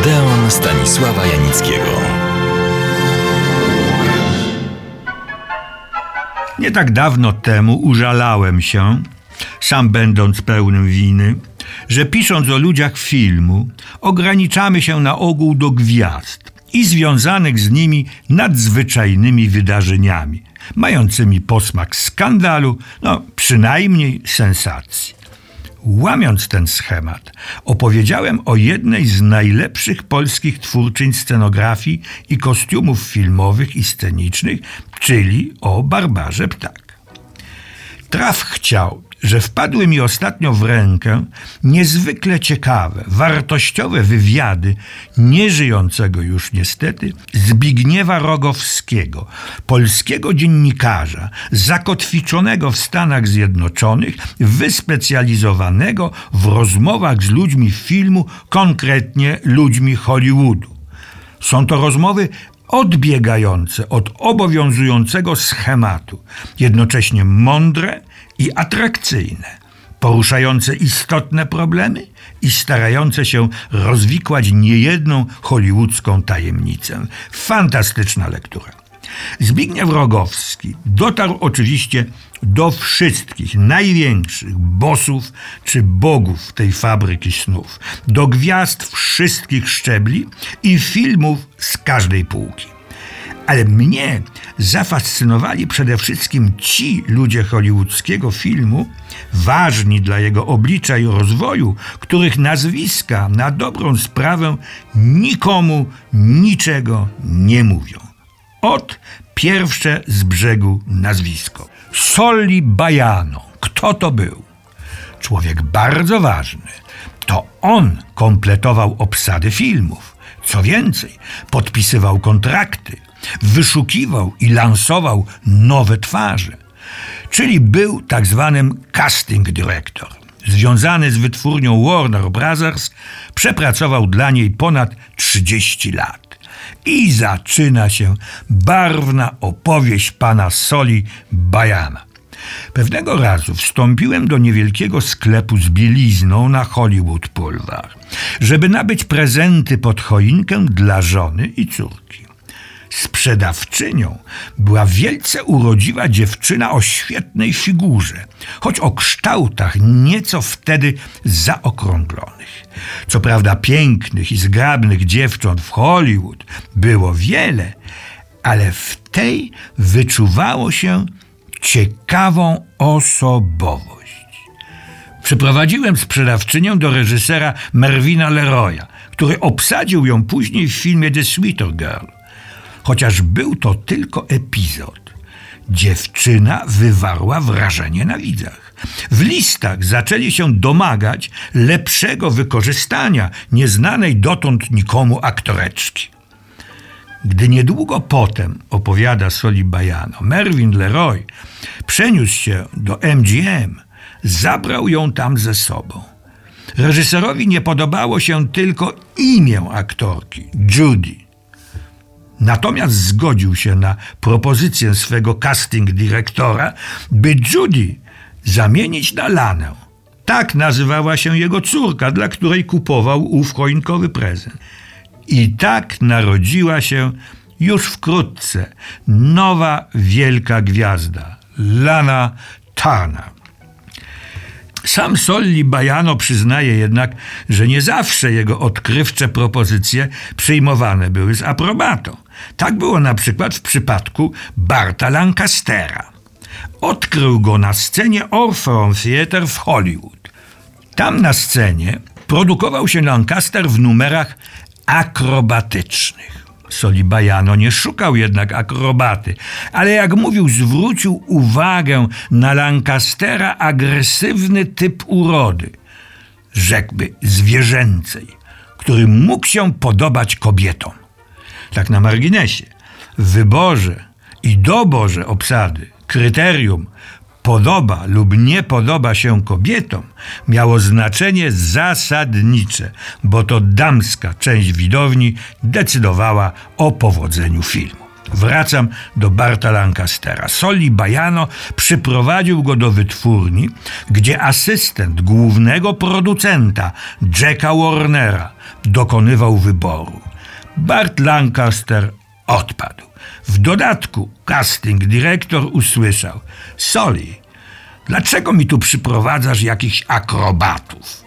Odeon Stanisława Janickiego. Nie tak dawno temu użalałem się, sam będąc pełnym winy, że pisząc o ludziach filmu, ograniczamy się na ogół do gwiazd i związanych z nimi nadzwyczajnymi wydarzeniami, mającymi posmak skandalu, no przynajmniej sensacji. Łamiąc ten schemat, opowiedziałem o jednej z najlepszych polskich twórczyń scenografii i kostiumów filmowych i scenicznych, czyli o Barbarze Ptak. Traf chciał, że wpadły mi ostatnio w rękę niezwykle ciekawe, wartościowe wywiady nieżyjącego już niestety Zbigniewa Rogowskiego, polskiego dziennikarza, zakotwiczonego w Stanach Zjednoczonych, wyspecjalizowanego w rozmowach z ludźmi filmu, konkretnie ludźmi Hollywoodu. Są to rozmowy odbiegające od obowiązującego schematu, jednocześnie mądre i atrakcyjne, poruszające istotne problemy i starające się rozwikłać niejedną hollywoodzką tajemnicę. Fantastyczna lektura. Zbigniew Rogowski dotarł oczywiście do wszystkich największych bosów czy bogów tej fabryki snów, do gwiazd wszystkich szczebli i filmów z każdej półki. Ale mnie zafascynowali przede wszystkim ci ludzie hollywoodzkiego filmu, ważni dla jego oblicza i rozwoju, których nazwiska na dobrą sprawę nikomu niczego nie mówią. Od pierwsze z brzegu nazwisko. Soli Bajano. Kto to był? Człowiek bardzo ważny. To on kompletował obsady filmów. Co więcej, podpisywał kontrakty, wyszukiwał i lansował nowe twarze. Czyli był tak zwanym casting director. Związany z wytwórnią Warner Brothers, przepracował dla niej ponad 30 lat. I zaczyna się barwna opowieść pana Soli Bajana. Pewnego razu wstąpiłem do niewielkiego sklepu z bielizną na Hollywood Boulevard, żeby nabyć prezenty pod choinkę dla żony i córki. Sprzedawczynią była wielce urodziwa dziewczyna o świetnej figurze, choć o kształtach nieco wtedy zaokrąglonych. Co prawda pięknych i zgrabnych dziewcząt w Hollywood było wiele, ale w tej wyczuwało się ciekawą osobowość. Przyprowadziłem sprzedawczynię do reżysera Mervina Leroya, który obsadził ją później w filmie The Sweeter Girl. Chociaż był to tylko epizod, dziewczyna wywarła wrażenie na widzach. W listach zaczęli się domagać lepszego wykorzystania nieznanej dotąd nikomu aktoreczki. Gdy niedługo potem, opowiada Soli Bajano, Mervyn Leroy przeniósł się do MGM, zabrał ją tam ze sobą. Reżyserowi nie podobało się tylko imię aktorki, Judy. Natomiast zgodził się na propozycję swego casting dyrektora, by Judy zamienić na Lanę. Tak nazywała się jego córka, dla której kupował ów choinkowy prezent. I tak narodziła się już wkrótce nowa wielka gwiazda, Lana Turner. Sam Solli Bajano przyznaje jednak, że nie zawsze jego odkrywcze propozycje przyjmowane były z aprobatą. Tak było na przykład w przypadku Barta Lancastera. Odkrył go na scenie Orpheum Theatre w Hollywood. Tam na scenie produkował się Lancaster w numerach akrobatycznych. Solibajano nie szukał jednak akrobaty, ale jak mówił, zwrócił uwagę na Lancastera agresywny typ urody. rzekłby zwierzęcej, który mógł się podobać kobietom. Tak na marginesie, w wyborze i doborze obsady kryterium podoba lub nie podoba się kobietom miało znaczenie zasadnicze, bo to damska część widowni decydowała o powodzeniu filmu. Wracam do Barta Lancastera. Soli Bajano przyprowadził go do wytwórni, gdzie asystent głównego producenta Jacka Warnera dokonywał wyboru. Bart Lancaster odpadł. W dodatku casting dyrektor usłyszał: Soli, dlaczego mi tu przyprowadzasz jakichś akrobatów?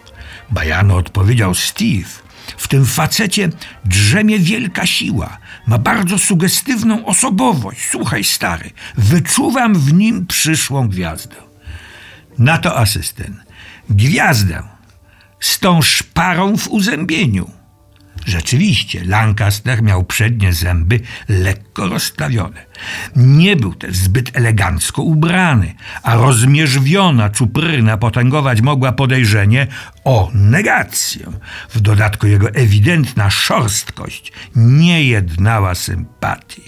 Bajano odpowiedział: Steve, w tym facecie drzemie wielka siła. Ma bardzo sugestywną osobowość. Słuchaj, stary, wyczuwam w nim przyszłą gwiazdę. Na to asystent. Gwiazdę z tą szparą w uzębieniu. Rzeczywiście, Lancaster miał przednie zęby lekko rozstawione. Nie był też zbyt elegancko ubrany, a rozmierzwiona czupryna potęgować mogła podejrzenie o negację. W dodatku jego ewidentna szorstkość nie jednała sympatii.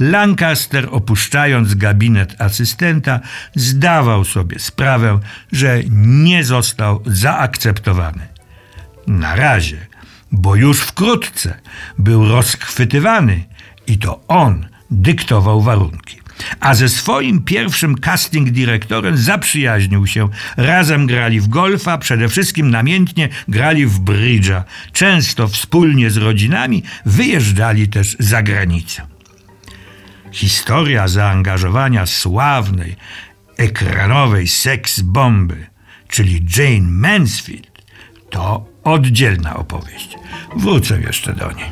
Lancaster, opuszczając gabinet asystenta, zdawał sobie sprawę, że nie został zaakceptowany. Na razie bo już wkrótce był rozchwytywany i to on dyktował warunki. A ze swoim pierwszym casting dyrektorem zaprzyjaźnił się. Razem grali w golfa, przede wszystkim namiętnie grali w brydża. Często wspólnie z rodzinami wyjeżdżali też za granicę. Historia zaangażowania sławnej, ekranowej seks-bomby, czyli Jane Mansfield, to oddzielna opowieść. Wrócę jeszcze do niej.